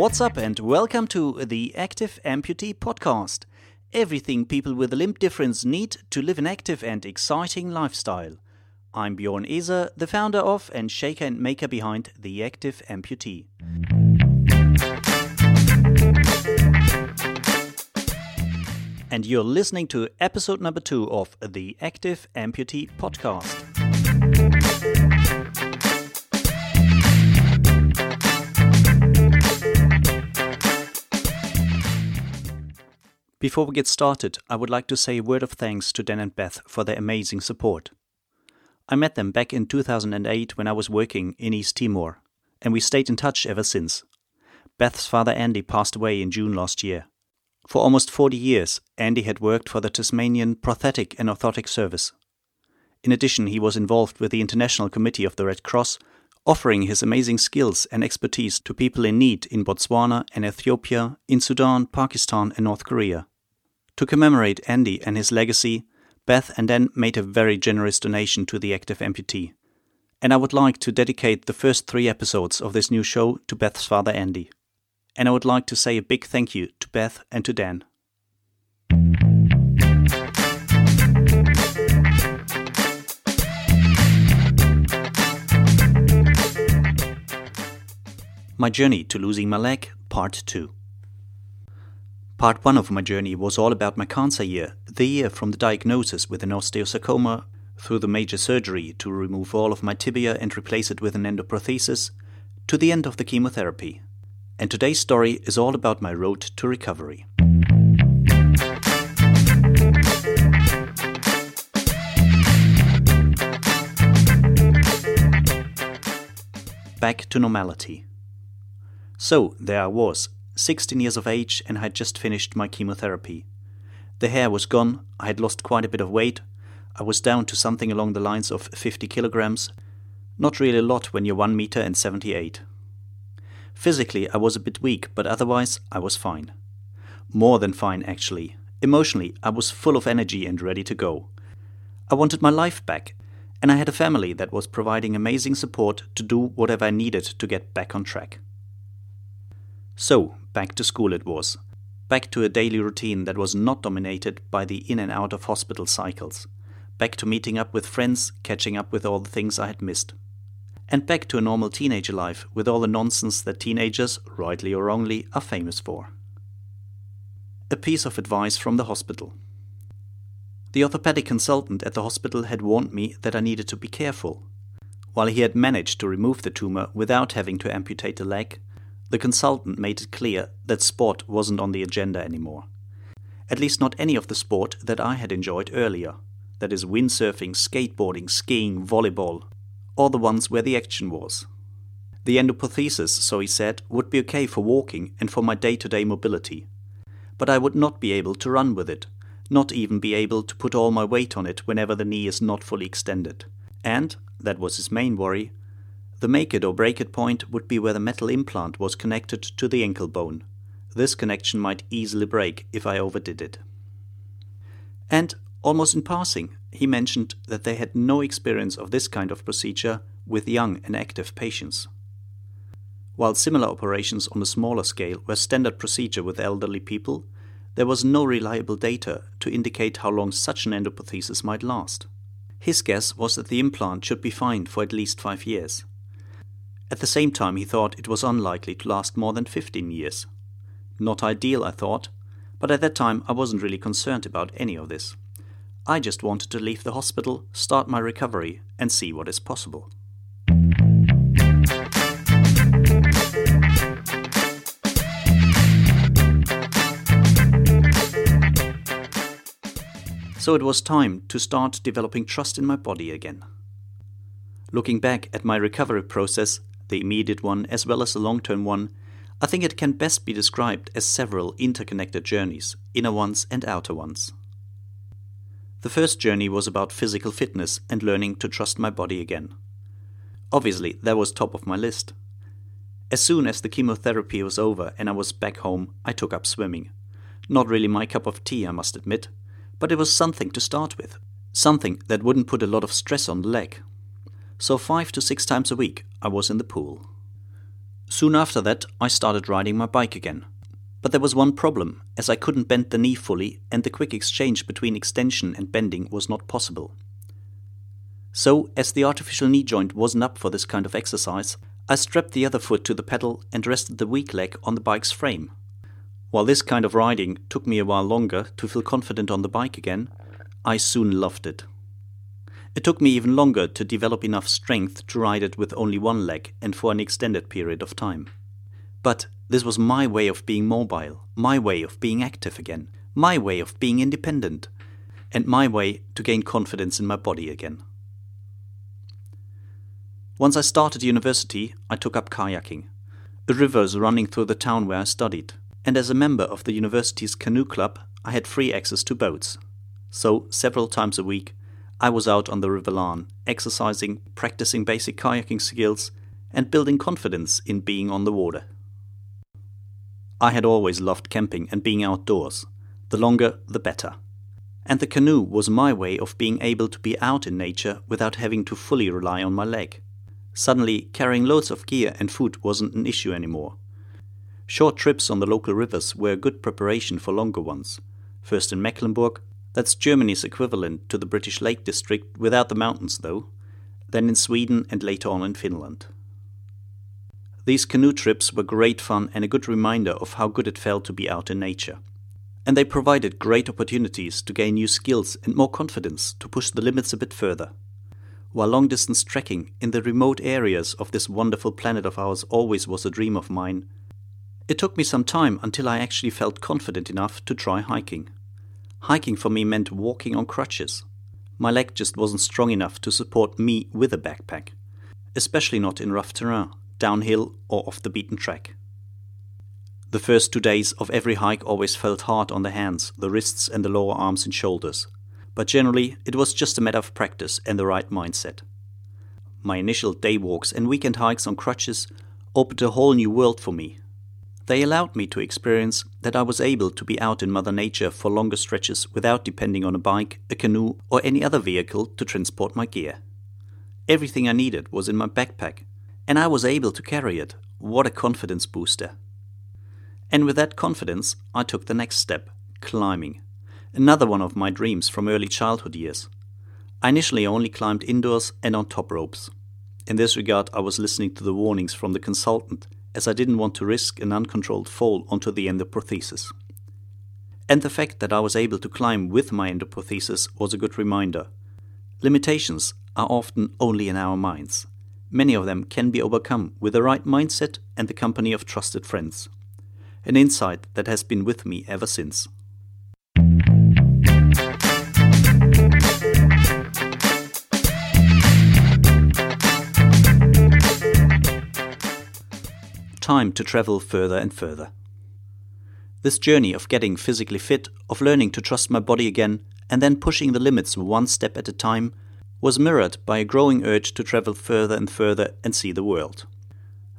What's up, and welcome to the Active Amputee Podcast. Everything people with a limb difference need to live an active and exciting lifestyle. I'm Bjoern Eser, the founder of and shaker and maker behind the Active Amputee. And you're listening to episode number two of the Active Amputee Podcast. Before we get started, I would like to say a word of thanks to Dan and Beth for their amazing support. I met them back in 2008 when I was working in East Timor, and we stayed in touch ever since. Beth's father Andy passed away in June last year. For almost 40 years, Andy had worked for the Tasmanian Prosthetic and Orthotic Service. In addition, he was involved with the International Committee of the Red Cross, offering his amazing skills and expertise to people in need in Botswana and Ethiopia, in Sudan, Pakistan, and North Korea. To commemorate Andy and his legacy, Beth and Dan made a very generous donation to the active amputee. And I would like to dedicate the first three episodes of this new show to Beth's father Andy. And I would like to say a big thank you to Beth and to Dan. My journey to losing my leg, part 2. Part 1 of my journey was all about my cancer year, the year from the diagnosis with an osteosarcoma through the major surgery to remove all of my tibia and replace it with an endoprothesis, to the end of the chemotherapy. And today's story is all about my road to recovery. Back to normality. So, there I was, 16 years of age, and I had just finished my chemotherapy. The hair was gone, I had lost quite a bit of weight, I was down to something along the lines of 50 kilograms. Not really a lot when you're 1 meter and 78. Physically, I was a bit weak, but otherwise, I was fine. More than fine, actually. Emotionally, I was full of energy and ready to go. I wanted my life back, and I had a family that was providing amazing support to do whatever I needed to get back on track. So, back to school it was. Back to a daily routine that was not dominated by the in and out of hospital cycles. Back to meeting up with friends, catching up with all the things I had missed. And back to a normal teenager life with all the nonsense that teenagers, rightly or wrongly, are famous for. A piece of advice from the hospital. The orthopedic consultant at the hospital had warned me that I needed to be careful. While he had managed to remove the tumor without having to amputate the leg, the consultant made it clear that sport wasn't on the agenda anymore. At least not any of the sport that I had enjoyed earlier that is, windsurfing, skateboarding, skiing, volleyball, or the ones where the action was. The endoprothesis, so he said, would be okay for walking and for my day to day mobility. But I would not be able to run with it, not even be able to put all my weight on it whenever the knee is not fully extended. And, that was his main worry, the make it or break it point would be where the metal implant was connected to the ankle bone. This connection might easily break if I overdid it. And, almost in passing, he mentioned that they had no experience of this kind of procedure with young and active patients. While similar operations on a smaller scale were standard procedure with elderly people, there was no reliable data to indicate how long such an endoprothesis might last. His guess was that the implant should be fine for at least five years. At the same time, he thought it was unlikely to last more than 15 years. Not ideal, I thought, but at that time I wasn't really concerned about any of this. I just wanted to leave the hospital, start my recovery, and see what is possible. So it was time to start developing trust in my body again. Looking back at my recovery process, the immediate one as well as the long term one, I think it can best be described as several interconnected journeys, inner ones and outer ones. The first journey was about physical fitness and learning to trust my body again. Obviously, that was top of my list. As soon as the chemotherapy was over and I was back home, I took up swimming. Not really my cup of tea, I must admit, but it was something to start with. Something that wouldn't put a lot of stress on the leg so five to six times a week I was in the pool. Soon after that, I started riding my bike again. But there was one problem, as I couldn't bend the knee fully, and the quick exchange between extension and bending was not possible. So, as the artificial knee joint wasn't up for this kind of exercise, I strapped the other foot to the pedal and rested the weak leg on the bike's frame. While this kind of riding took me a while longer to feel confident on the bike again, I soon loved it. It took me even longer to develop enough strength to ride it with only one leg and for an extended period of time. But this was my way of being mobile, my way of being active again, my way of being independent, and my way to gain confidence in my body again. Once I started university, I took up kayaking. The rivers running through the town where I studied, and as a member of the university's canoe club, I had free access to boats. So, several times a week, I was out on the River Lahn, exercising, practicing basic kayaking skills, and building confidence in being on the water. I had always loved camping and being outdoors. The longer, the better. And the canoe was my way of being able to be out in nature without having to fully rely on my leg. Suddenly, carrying loads of gear and food wasn't an issue anymore. Short trips on the local rivers were a good preparation for longer ones, first in Mecklenburg, that's Germany's equivalent to the British Lake District without the mountains, though, then in Sweden and later on in Finland. These canoe trips were great fun and a good reminder of how good it felt to be out in nature. And they provided great opportunities to gain new skills and more confidence to push the limits a bit further while long distance trekking in the remote areas of this wonderful planet of ours always was a dream of mine, it took me some time until I actually felt confident enough to try hiking. Hiking for me meant walking on crutches. My leg just wasn't strong enough to support me with a backpack, especially not in rough terrain, downhill, or off the beaten track. The first two days of every hike always felt hard on the hands, the wrists, and the lower arms and shoulders but generally it was just a matter of practice and the right mindset. My initial day walks and weekend hikes on crutches opened a whole new world for me. They allowed me to experience that I was able to be out in Mother Nature for longer stretches without depending on a bike, a canoe, or any other vehicle to transport my gear. Everything I needed was in my backpack, and I was able to carry it. What a confidence booster! And with that confidence, I took the next step climbing another one of my dreams from early childhood years. I initially only climbed indoors and on top ropes. In this regard, I was listening to the warnings from the consultant, as I didn't want to risk an uncontrolled fall onto the endoprothesis. And the fact that I was able to climb with my endoprothesis was a good reminder. Limitations are often only in our minds. Many of them can be overcome with the right mindset and the company of trusted friends. An insight that has been with me ever since. Time to travel further and further. This journey of getting physically fit, of learning to trust my body again, and then pushing the limits one step at a time, was mirrored by a growing urge to travel further and further and see the world.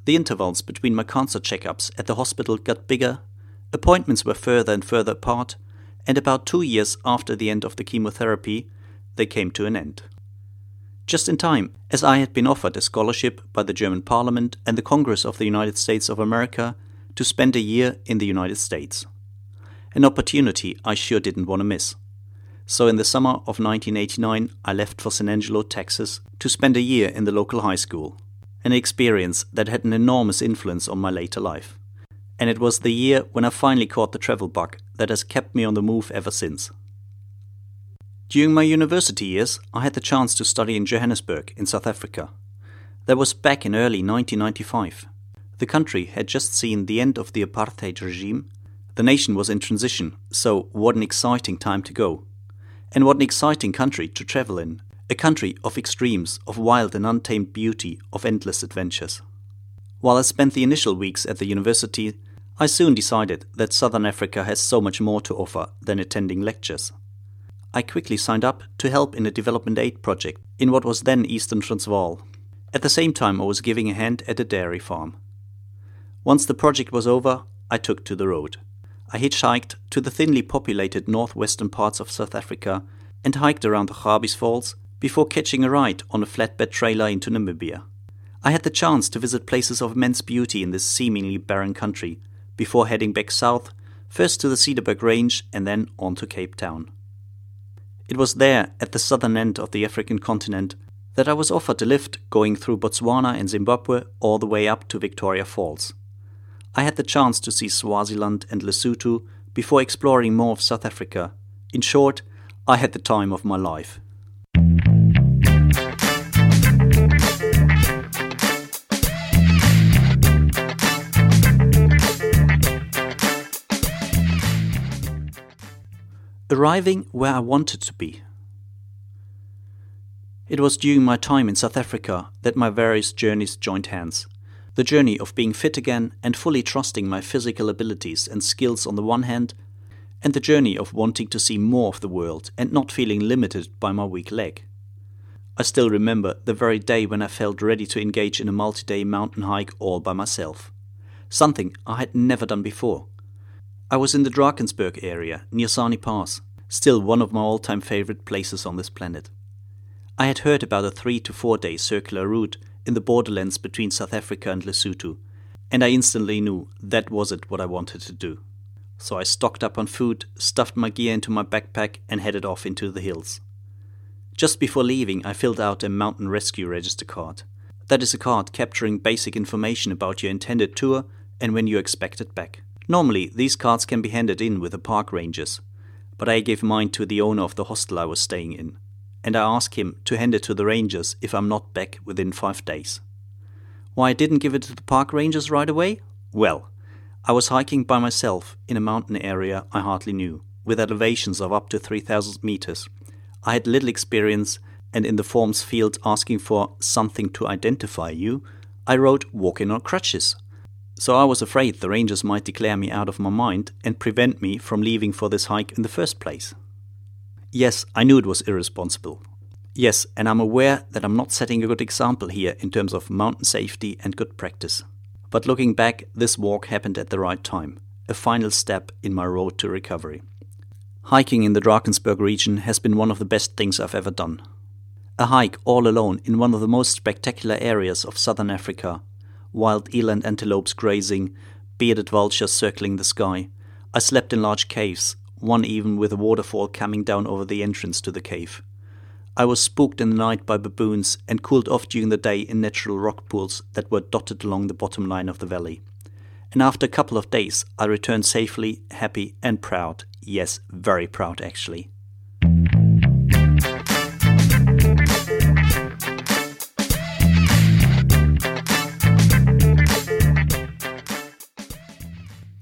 The intervals between my cancer checkups at the hospital got bigger, appointments were further and further apart, and about two years after the end of the chemotherapy, they came to an end just in time, as I had been offered a scholarship by the German Parliament and the Congress of the United States of America to spend a year in the United States. An opportunity I sure didn't want to miss. So, in the summer of 1989, I left for San Angelo, Texas, to spend a year in the local high school, an experience that had an enormous influence on my later life. And it was the year when I finally caught the travel bug that has kept me on the move ever since. During my university years, I had the chance to study in Johannesburg, in South Africa. That was back in early 1995. The country had just seen the end of the apartheid regime. The nation was in transition, so what an exciting time to go. And what an exciting country to travel in. A country of extremes, of wild and untamed beauty, of endless adventures. While I spent the initial weeks at the university, I soon decided that Southern Africa has so much more to offer than attending lectures. I quickly signed up to help in a development aid project in what was then Eastern Transvaal. At the same time, I was giving a hand at a dairy farm. Once the project was over, I took to the road. I hitchhiked to the thinly populated northwestern parts of South Africa and hiked around the Augrabies Falls before catching a ride on a flatbed trailer into Namibia. I had the chance to visit places of immense beauty in this seemingly barren country before heading back south, first to the Cederberg Range and then on to Cape Town. It was there, at the southern end of the African continent, that I was offered a lift going through Botswana and Zimbabwe all the way up to Victoria Falls. I had the chance to see Swaziland and Lesotho before exploring more of South Africa. In short, I had the time of my life. Arriving where I wanted to be. It was during my time in South Africa that my various journeys joined hands. The journey of being fit again and fully trusting my physical abilities and skills on the one hand, and the journey of wanting to see more of the world and not feeling limited by my weak leg. I still remember the very day when I felt ready to engage in a multi day mountain hike all by myself. Something I had never done before. I was in the Drakensberg area near Sani Pass, still one of my all time favorite places on this planet. I had heard about a three to four day circular route in the borderlands between South Africa and Lesotho, and I instantly knew that was it what I wanted to do. So I stocked up on food, stuffed my gear into my backpack, and headed off into the hills. Just before leaving, I filled out a mountain rescue register card. That is a card capturing basic information about your intended tour and when you expect it back. Normally, these cards can be handed in with the park rangers, but I gave mine to the owner of the hostel I was staying in and I ask him to hand it to the rangers if I'm not back within five days. Why I didn't give it to the park rangers right away? Well, I was hiking by myself in a mountain area I hardly knew, with elevations of up to 3,000 meters. I had little experience, and in the forms field asking for something to identify you, I wrote walking on crutches. So I was afraid the rangers might declare me out of my mind and prevent me from leaving for this hike in the first place. Yes, I knew it was irresponsible. Yes, and I'm aware that I'm not setting a good example here in terms of mountain safety and good practice. But looking back, this walk happened at the right time, a final step in my road to recovery. Hiking in the Drakensberg region has been one of the best things I've ever done. A hike all alone in one of the most spectacular areas of southern Africa, wild eland antelopes grazing, bearded vultures circling the sky. I slept in large caves, one even with a waterfall coming down over the entrance to the cave. I was spooked in the night by baboons and cooled off during the day in natural rock pools that were dotted along the bottom line of the valley. And after a couple of days, I returned safely, happy, and proud. Yes, very proud actually.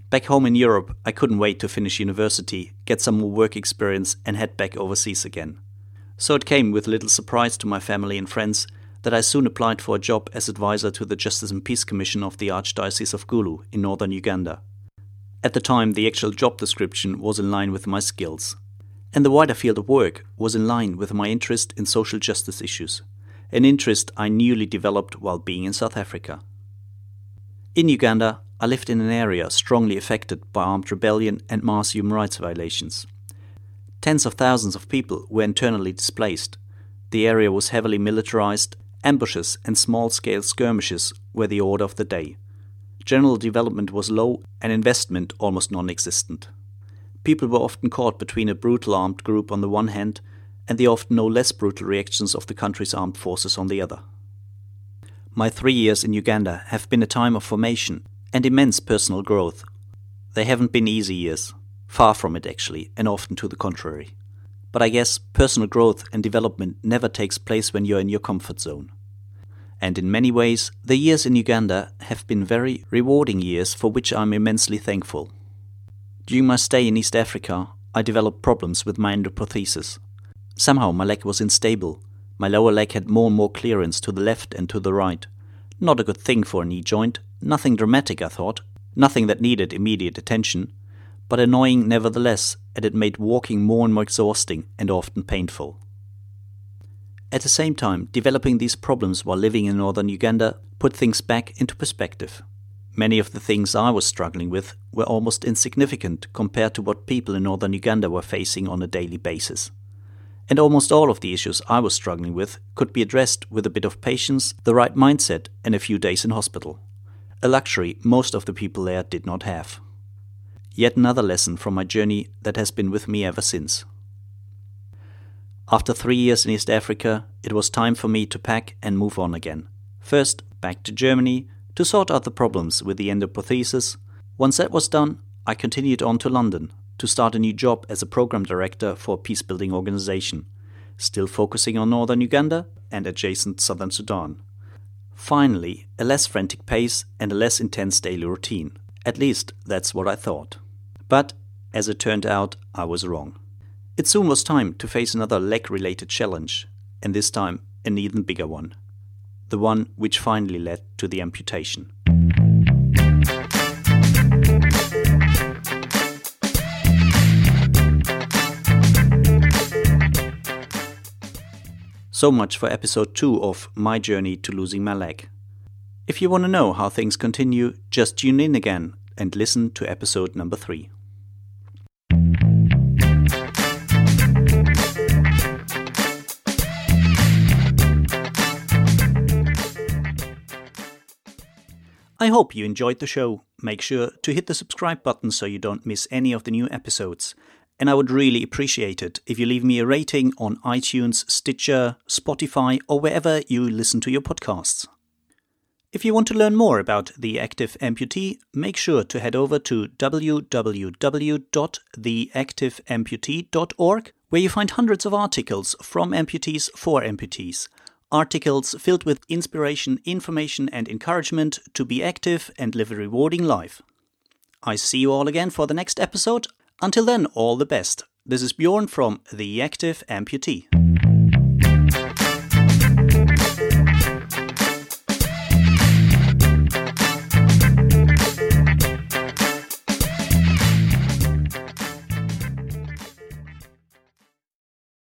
Back home in Europe, I couldn't wait to finish university, get some more work experience, and head back overseas again. So it came with little surprise to my family and friends that I soon applied for a job as advisor to the Justice and Peace Commission of the Archdiocese of Gulu in northern Uganda. At the time, the actual job description was in line with my skills, and the wider field of work was in line with my interest in social justice issues, an interest I newly developed while being in South Africa. In Uganda, I lived in an area strongly affected by armed rebellion and mass human rights violations. Tens of thousands of people were internally displaced. The area was heavily militarized, ambushes and small scale skirmishes were the order of the day. General development was low and investment almost non existent. People were often caught between a brutal armed group on the one hand and the often no less brutal reactions of the country's armed forces on the other. My three years in Uganda have been a time of formation and immense personal growth. They haven't been easy years, far from it actually, and often to the contrary. But I guess personal growth and development never takes place when you're in your comfort zone. And in many ways, the years in Uganda have been very rewarding years for which I'm immensely thankful. During my stay in East Africa, I developed problems with my endoprothesis. Somehow my leg was unstable. My lower leg had more and more clearance to the left and to the right. Not a good thing for a knee joint, Nothing dramatic, I thought, nothing that needed immediate attention, but annoying nevertheless, and it made walking more and more exhausting and often painful. At the same time, developing these problems while living in northern Uganda put things back into perspective. Many of the things I was struggling with were almost insignificant compared to what people in northern Uganda were facing on a daily basis. And almost all of the issues I was struggling with could be addressed with a bit of patience, the right mindset, and a few days in hospital. A luxury most of the people there did not have. Yet another lesson from my journey that has been with me ever since. After three years in East Africa, it was time for me to pack and move on again. First, back to Germany to sort out the problems with the endoprothesis. Once that was done, I continued on to London to start a new job as a program director for a peacebuilding organization, still focusing on northern Uganda and adjacent southern Sudan. Finally, a less frantic pace and a less intense daily routine. At least that's what I thought. But, as it turned out, I was wrong. It soon was time to face another leg related challenge, and this time an even bigger one. The one which finally led to the amputation. So much for episode 2 of My Journey to Losing My Leg. If you want to know how things continue, just tune in again and listen to episode number 3. I hope you enjoyed the show. Make sure to hit the subscribe button so you don't miss any of the new episodes and I would really appreciate it if you leave me a rating on iTunes, Stitcher, Spotify, or wherever you listen to your podcasts. If you want to learn more about the Active Amputee, make sure to head over to www.theactiveamputee.org, where you find hundreds of articles from amputees for amputees. Articles filled with inspiration, information, and encouragement to be active and live a rewarding life. I see you all again for the next episode. Until then, all the best. This is Bjoern from The Active Amputee.